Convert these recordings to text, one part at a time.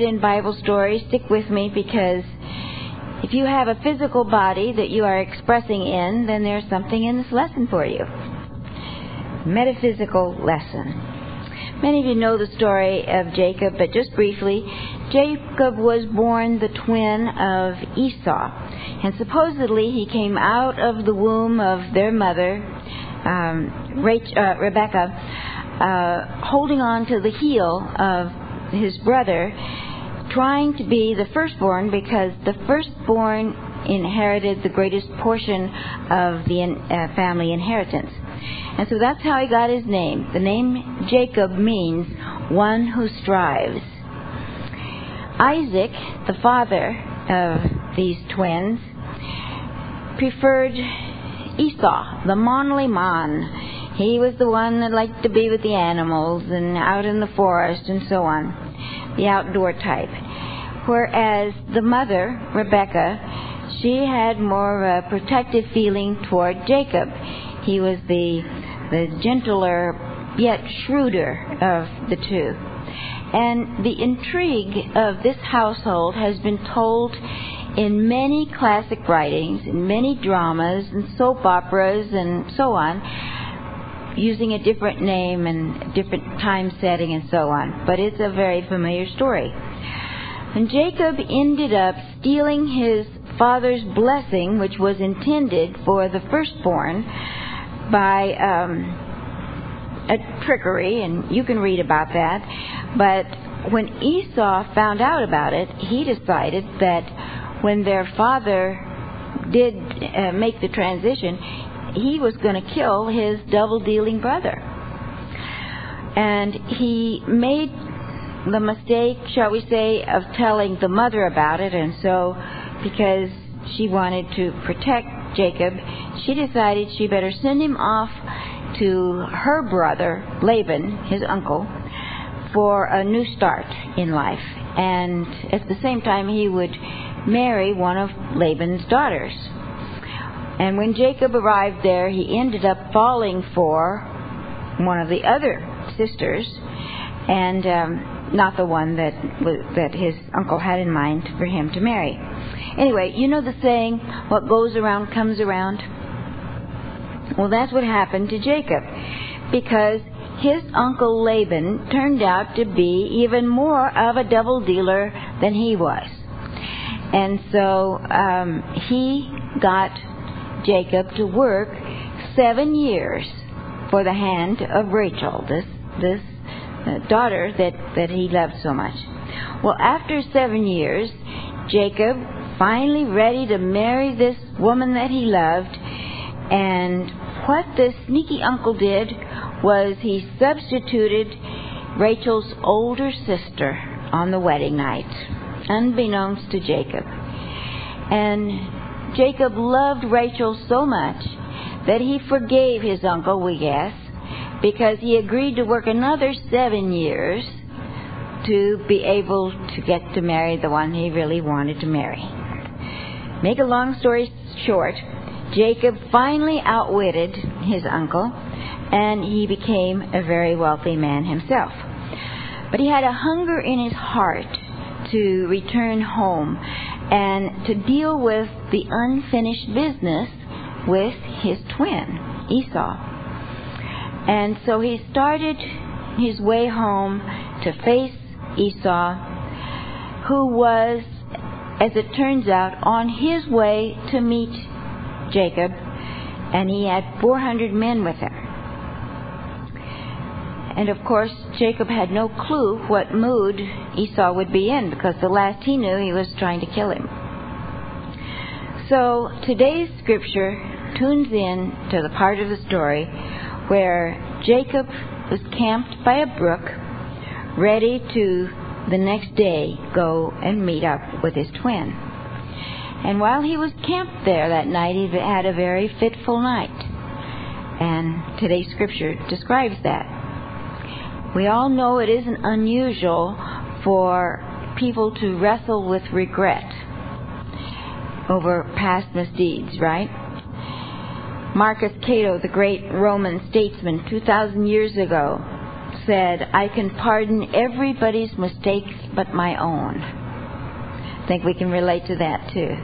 in Bible stories, stick with me because if you have a physical body that you are expressing in, then there's something in this lesson for you. Metaphysical lesson. Many of you know the story of Jacob, but just briefly, Jacob was born the twin of Esau. And supposedly he came out of the womb of their mother, um, Rachel, uh, Rebecca, uh, holding on to the heel of his brother, trying to be the firstborn because the firstborn inherited the greatest portion of the uh, family inheritance. And so that's how he got his name. The name Jacob means one who strives. Isaac, the father of these twins, preferred Esau, the manly man. He was the one that liked to be with the animals and out in the forest and so on, the outdoor type. Whereas the mother, Rebecca, she had more of a protective feeling toward Jacob. He was the the gentler yet shrewder of the two. And the intrigue of this household has been told in many classic writings, in many dramas and soap operas and so on, using a different name and different time setting and so on. But it's a very familiar story. And Jacob ended up stealing his father's blessing, which was intended for the firstborn, by um, a trickery, and you can read about that. But when Esau found out about it, he decided that when their father did uh, make the transition, he was going to kill his double dealing brother. And he made the mistake, shall we say, of telling the mother about it, and so because she wanted to protect Jacob, she decided she better send him off to her brother, Laban, his uncle, for a new start in life. And at the same time, he would marry one of Laban's daughters. And when Jacob arrived there, he ended up falling for one of the other sisters, and um, not the one that that his uncle had in mind for him to marry. Anyway, you know the saying, "What goes around comes around." Well, that's what happened to Jacob, because his uncle Laban turned out to be even more of a double dealer than he was, and so um, he got Jacob to work seven years for the hand of Rachel, this this uh, daughter that, that he loved so much. Well, after seven years, Jacob finally ready to marry this woman that he loved, and what the sneaky uncle did was he substituted Rachel's older sister on the wedding night, unbeknownst to Jacob. And Jacob loved Rachel so much that he forgave his uncle, we guess, because he agreed to work another seven years to be able to get to marry the one he really wanted to marry. Make a long story short, Jacob finally outwitted his uncle and he became a very wealthy man himself. But he had a hunger in his heart to return home and to deal with the unfinished business with his twin, Esau. And so he started his way home to face Esau, who was, as it turns out, on his way to meet Jacob, and he had 400 men with him. And of course, Jacob had no clue what mood Esau would be in because the last he knew, he was trying to kill him. So today's scripture tunes in to the part of the story where Jacob was camped by a brook, ready to the next day go and meet up with his twin. And while he was camped there that night, he had a very fitful night. And today's scripture describes that. We all know it isn't unusual for people to wrestle with regret over past misdeeds, right? Marcus Cato, the great Roman statesman 2,000 years ago, said, I can pardon everybody's mistakes but my own. I think we can relate to that too.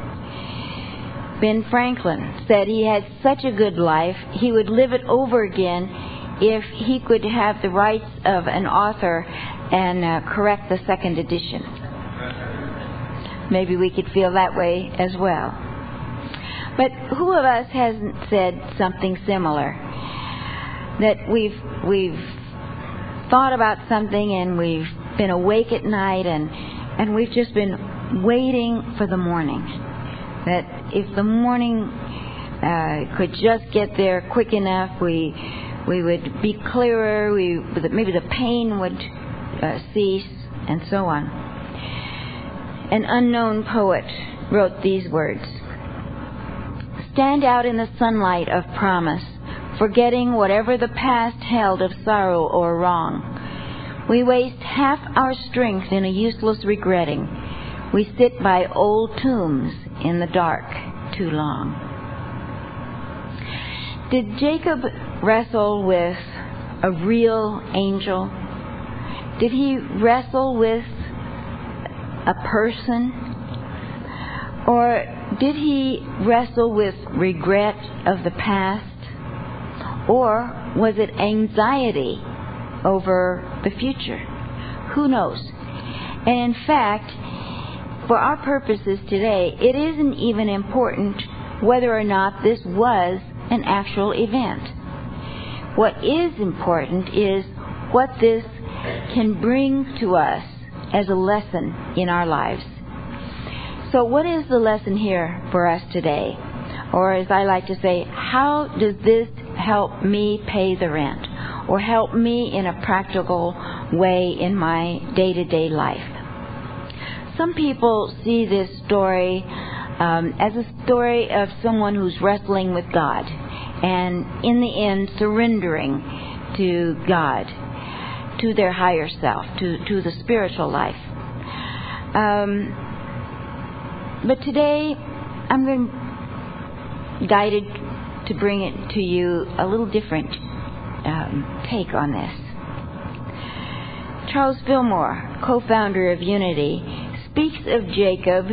Ben Franklin said he had such a good life, he would live it over again if he could have the rights of an author and uh, correct the second edition. Maybe we could feel that way as well. But who of us hasn't said something similar? That we've we've thought about something and we've been awake at night and and we've just been waiting for the morning. That if the morning uh, could just get there quick enough, we we would be clearer. We maybe the pain would uh, cease, and so on. An unknown poet wrote these words Stand out in the sunlight of promise, forgetting whatever the past held of sorrow or wrong. We waste half our strength in a useless regretting. We sit by old tombs in the dark too long. Did Jacob wrestle with a real angel? Did he wrestle with a person? Or did he wrestle with regret of the past? Or was it anxiety over the future? Who knows? And in fact, for our purposes today, it isn't even important whether or not this was an actual event. What is important is what this can bring to us as a lesson in our lives. So, what is the lesson here for us today? Or, as I like to say, how does this help me pay the rent? Or help me in a practical way in my day to day life? Some people see this story um, as a story of someone who's wrestling with God and, in the end, surrendering to God to their higher self, to, to the spiritual life. Um, but today, I'm going guided to bring it to you a little different um, take on this. Charles Fillmore, co-founder of Unity, speaks of Jacob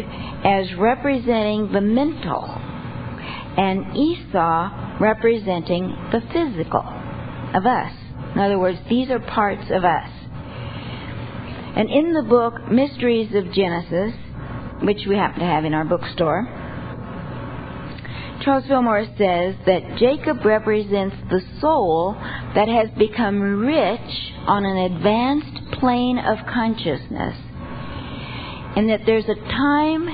as representing the mental and Esau representing the physical of us. In other words, these are parts of us. And in the book Mysteries of Genesis, which we happen to have in our bookstore, Charles Fillmore says that Jacob represents the soul that has become rich on an advanced plane of consciousness. And that there's a time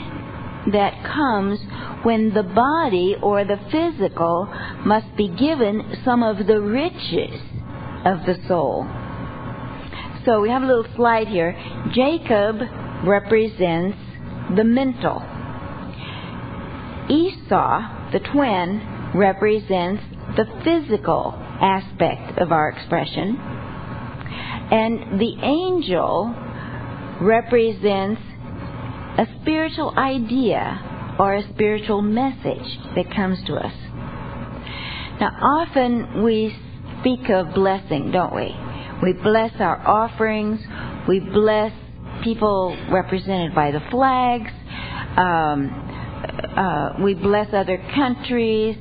that comes when the body or the physical must be given some of the riches of the soul. So we have a little slide here. Jacob represents the mental. Esau, the twin, represents the physical aspect of our expression. And the angel represents a spiritual idea or a spiritual message that comes to us. Now, often we speak of blessing, don't we? We bless our offerings. We bless people represented by the flags. Um, uh, we bless other countries,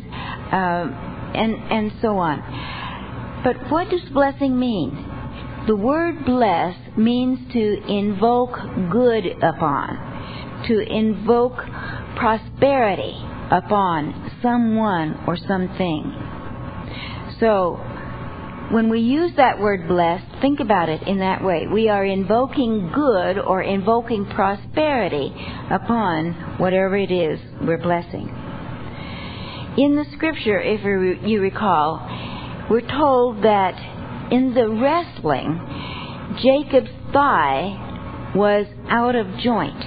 um, and and so on. But what does blessing mean? The word bless means to invoke good upon, to invoke prosperity upon someone or something. So when we use that word blessed, think about it in that way. We are invoking good or invoking prosperity upon whatever it is we're blessing. In the scripture, if you recall, we're told that in the wrestling, Jacob's thigh was out of joint.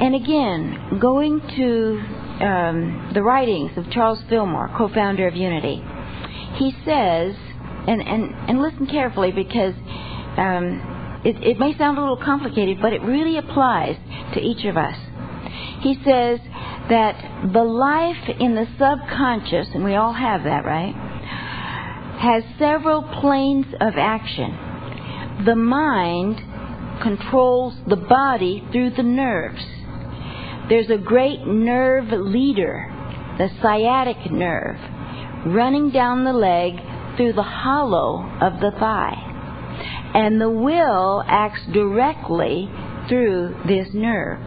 And again, going to um, the writings of Charles Fillmore, co founder of Unity, he says, and, and, and listen carefully because um, it, it may sound a little complicated, but it really applies to each of us. He says that the life in the subconscious, and we all have that, right? has several planes of action. The mind controls the body through the nerves. There's a great nerve leader, the sciatic nerve, running down the leg through the hollow of the thigh. And the will acts directly through this nerve.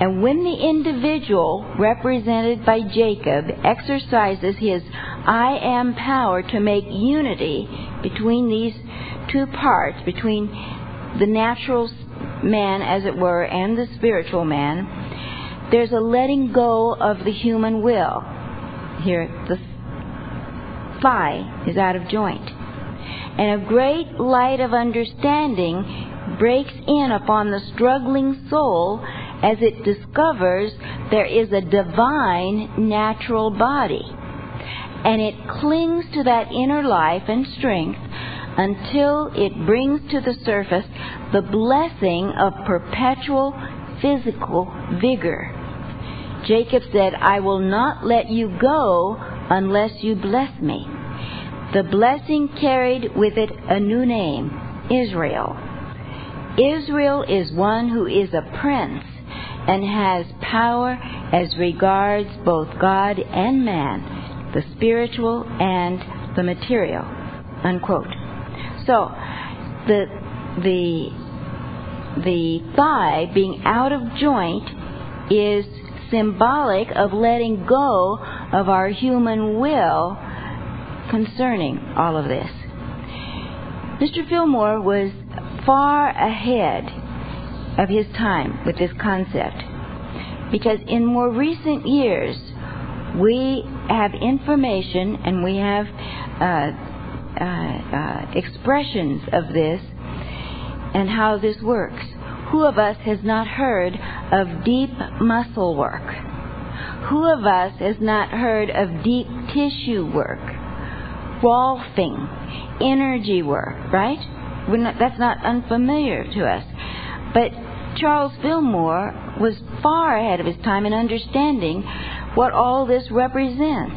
And when the individual, represented by Jacob, exercises his I am power to make unity between these two parts, between the natural man, as it were, and the spiritual man, there's a letting go of the human will. Here, the thigh is out of joint. And a great light of understanding breaks in upon the struggling soul as it discovers there is a divine natural body. And it clings to that inner life and strength until it brings to the surface the blessing of perpetual physical vigor. Jacob said, I will not let you go unless you bless me. The blessing carried with it a new name, Israel. Israel is one who is a prince and has power as regards both God and man, the spiritual and the material. Unquote. So, the, the, the thigh being out of joint is symbolic of letting go of our human will concerning all of this. Mr. Fillmore was far ahead of his time with this concept because in more recent years we have information and we have uh, uh, uh, expressions of this and how this works. Who of us has not heard of deep muscle work? Who of us has not heard of deep tissue work? Rolfing, energy work, right? Not, that's not unfamiliar to us. But Charles Fillmore was far ahead of his time in understanding what all this represents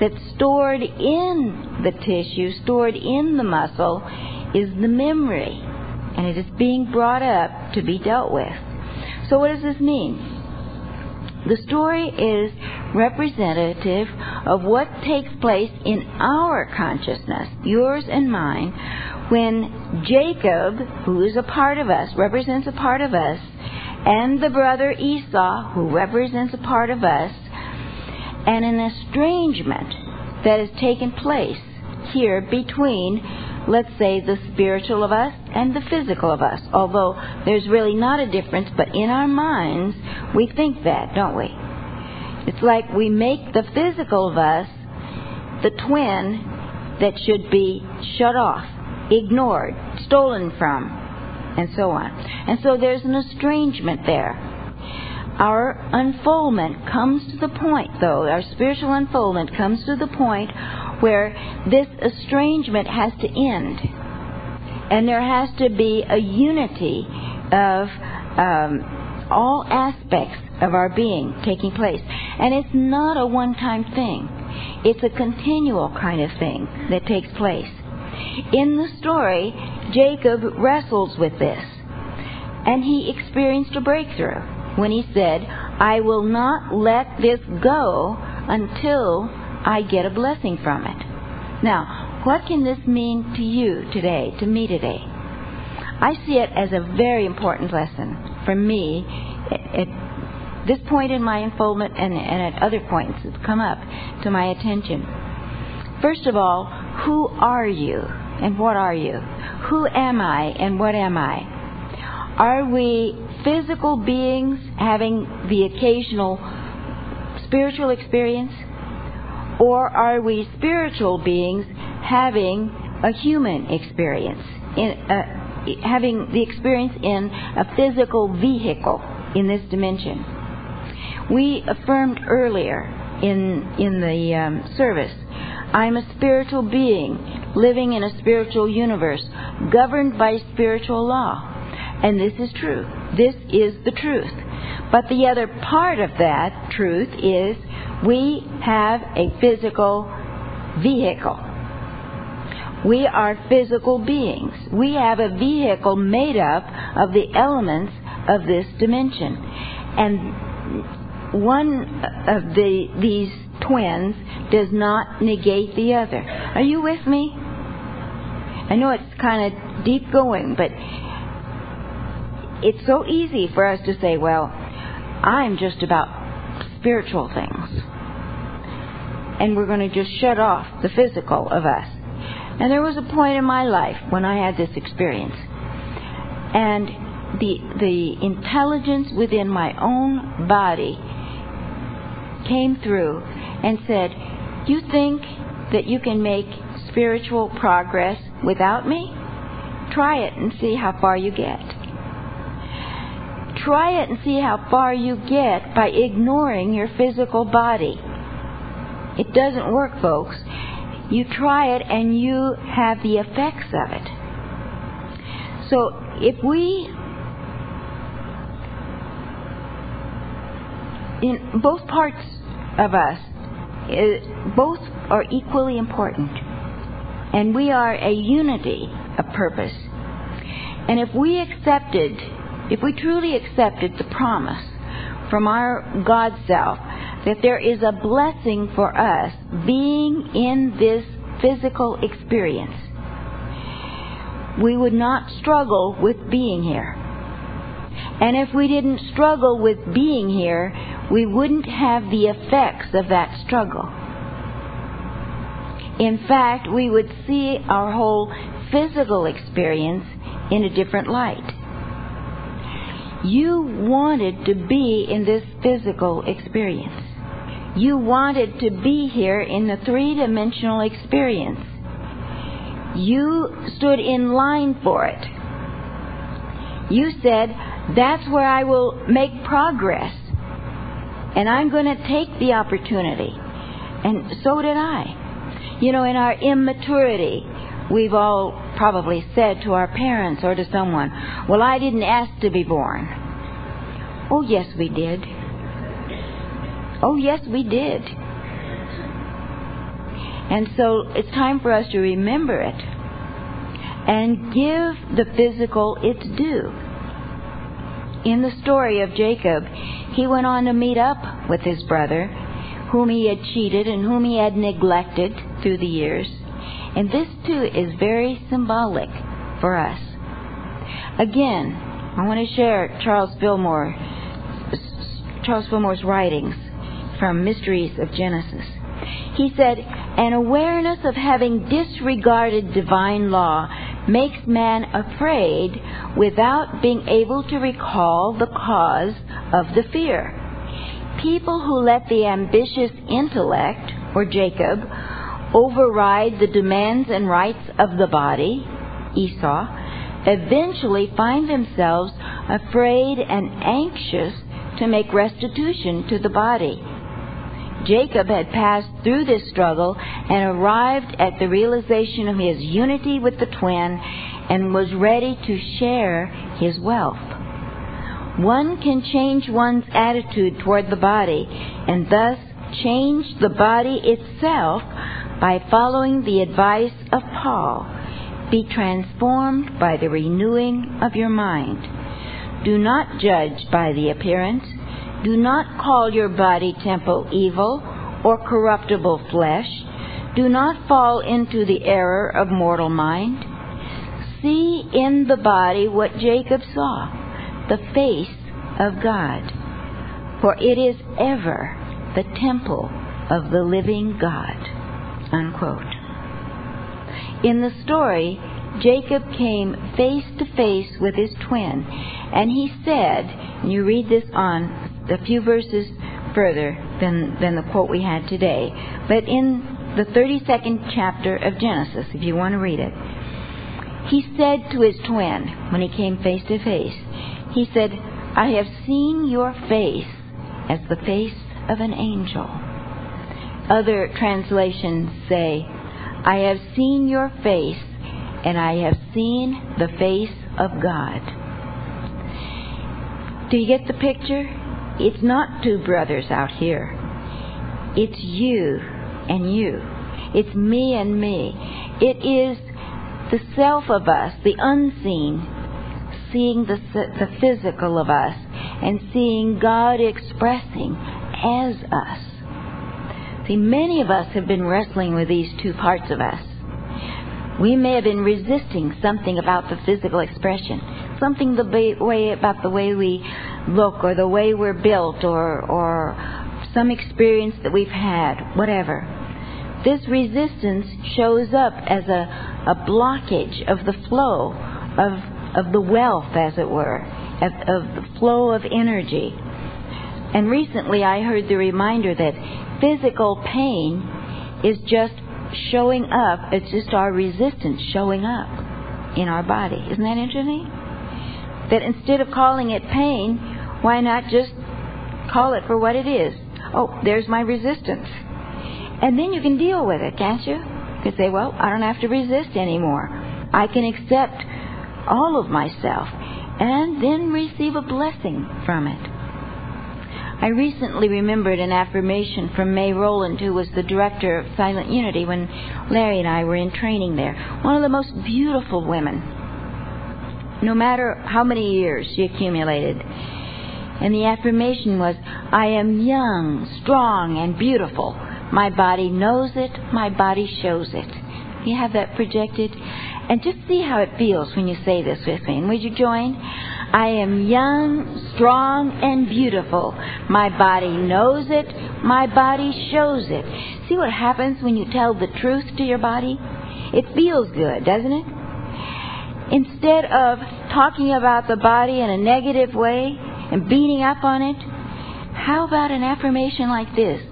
that stored in the tissue, stored in the muscle, is the memory. And it is being brought up to be dealt with. So, what does this mean? The story is representative of what takes place in our consciousness, yours and mine, when Jacob, who is a part of us, represents a part of us, and the brother Esau, who represents a part of us, and an estrangement that has taken place here between, let's say, the spiritual of us and the physical of us. Although there's really not a difference, but in our minds, we think that, don't we? It's like we make the physical of us the twin that should be shut off, ignored, stolen from, and so on. And so there's an estrangement there our unfoldment comes to the point, though, our spiritual unfoldment comes to the point where this estrangement has to end. And there has to be a unity of um, all aspects of our being taking place. And it's not a one time thing, it's a continual kind of thing that takes place. In the story, Jacob wrestles with this, and he experienced a breakthrough when he said, I will not let this go until I get a blessing from it. Now, what can this mean to you today, to me today? I see it as a very important lesson for me at this point in my unfoldment and, and at other points that come up to my attention. First of all, who are you and what are you? Who am I and what am I? Are we physical beings having the occasional spiritual experience? Or are we spiritual beings having a human experience, in, uh, having the experience in a physical vehicle in this dimension? We affirmed earlier in, in the um, service I'm a spiritual being living in a spiritual universe governed by spiritual law. And this is true. This is the truth. But the other part of that truth is we have a physical vehicle. We are physical beings. We have a vehicle made up of the elements of this dimension. And one of the, these twins does not negate the other. Are you with me? I know it's kind of deep going, but it's so easy for us to say, well, I'm just about spiritual things. And we're going to just shut off the physical of us. And there was a point in my life when I had this experience. And the, the intelligence within my own body came through and said, You think that you can make spiritual progress without me? Try it and see how far you get. Try it and see how far you get by ignoring your physical body. It doesn't work, folks. You try it and you have the effects of it. So if we, in both parts of us, eh, both are equally important. And we are a unity of purpose. And if we accepted, if we truly accepted the promise from our God self that there is a blessing for us being in this physical experience. We would not struggle with being here. And if we didn't struggle with being here, we wouldn't have the effects of that struggle. In fact, we would see our whole physical experience in a different light. You wanted to be in this physical experience. You wanted to be here in the three dimensional experience. You stood in line for it. You said, That's where I will make progress. And I'm going to take the opportunity. And so did I. You know, in our immaturity, we've all probably said to our parents or to someone, Well, I didn't ask to be born. Oh, yes, we did. Oh, yes, we did. And so it's time for us to remember it and give the physical its due. In the story of Jacob, he went on to meet up with his brother, whom he had cheated and whom he had neglected through the years. And this too is very symbolic for us. Again, I want to share Charles Fillmore, Charles Fillmore's writings from Mysteries of Genesis. He said, An awareness of having disregarded divine law makes man afraid without being able to recall the cause of the fear. People who let the ambitious intellect, or Jacob, override the demands and rights of the body, Esau, eventually find themselves afraid and anxious to make restitution to the body. Jacob had passed through this struggle and arrived at the realization of his unity with the twin and was ready to share his wealth. One can change one's attitude toward the body and thus change the body itself by following the advice of Paul. Be transformed by the renewing of your mind. Do not judge by the appearance do not call your body temple evil or corruptible flesh. Do not fall into the error of mortal mind. See in the body what Jacob saw, the face of God. For it is ever the temple of the living God. Unquote. In the story, Jacob came face to face with his twin, and he said, and you read this on a few verses further than, than the quote we had today. But in the 32nd chapter of Genesis, if you want to read it, he said to his twin when he came face to face, he said, I have seen your face as the face of an angel. Other translations say, I have seen your face and I have seen the face of God. Do you get the picture? It's not two brothers out here. It's you and you. It's me and me. It is the self of us, the unseen, seeing the, the physical of us, and seeing God expressing as us. See, many of us have been wrestling with these two parts of us. We may have been resisting something about the physical expression, something the way about the way we look or the way we're built or or some experience that we've had, whatever. This resistance shows up as a, a blockage of the flow of, of the wealth, as it were, of, of the flow of energy. And recently I heard the reminder that physical pain is just showing up, it's just our resistance showing up in our body. Isn't that interesting? That instead of calling it pain, why not just call it for what it is? Oh, there's my resistance. And then you can deal with it, can't you? You can say, well, I don't have to resist anymore. I can accept all of myself and then receive a blessing from it. I recently remembered an affirmation from May Rowland, who was the director of Silent Unity when Larry and I were in training there. One of the most beautiful women, no matter how many years she accumulated. And the affirmation was, I am young, strong, and beautiful. My body knows it, my body shows it. You have that projected? And just see how it feels when you say this with me. And would you join? I am young, strong, and beautiful. My body knows it. My body shows it. See what happens when you tell the truth to your body? It feels good, doesn't it? Instead of talking about the body in a negative way and beating up on it, how about an affirmation like this?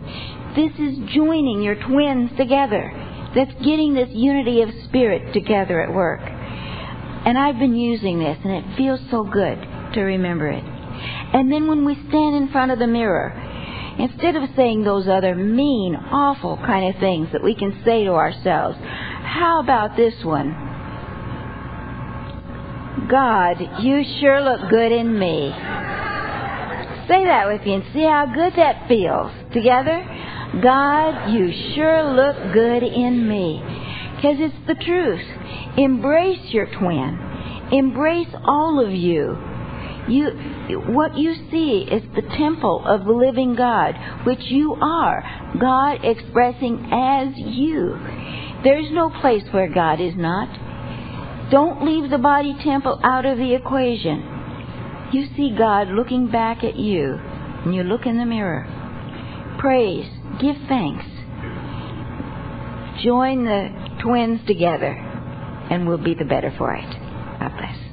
This is joining your twins together. That's getting this unity of spirit together at work. And I've been using this, and it feels so good to remember it. And then when we stand in front of the mirror, instead of saying those other mean, awful kind of things that we can say to ourselves, how about this one? God, you sure look good in me. Say that with me and see how good that feels. Together? God, you sure look good in me. Because it's the truth. Embrace your twin. Embrace all of you. You, what you see is the temple of the living God, which you are. God expressing as you. There's no place where God is not. Don't leave the body temple out of the equation. You see God looking back at you, and you look in the mirror. Praise, give thanks. Join the twins together and we'll be the better for it. God bless.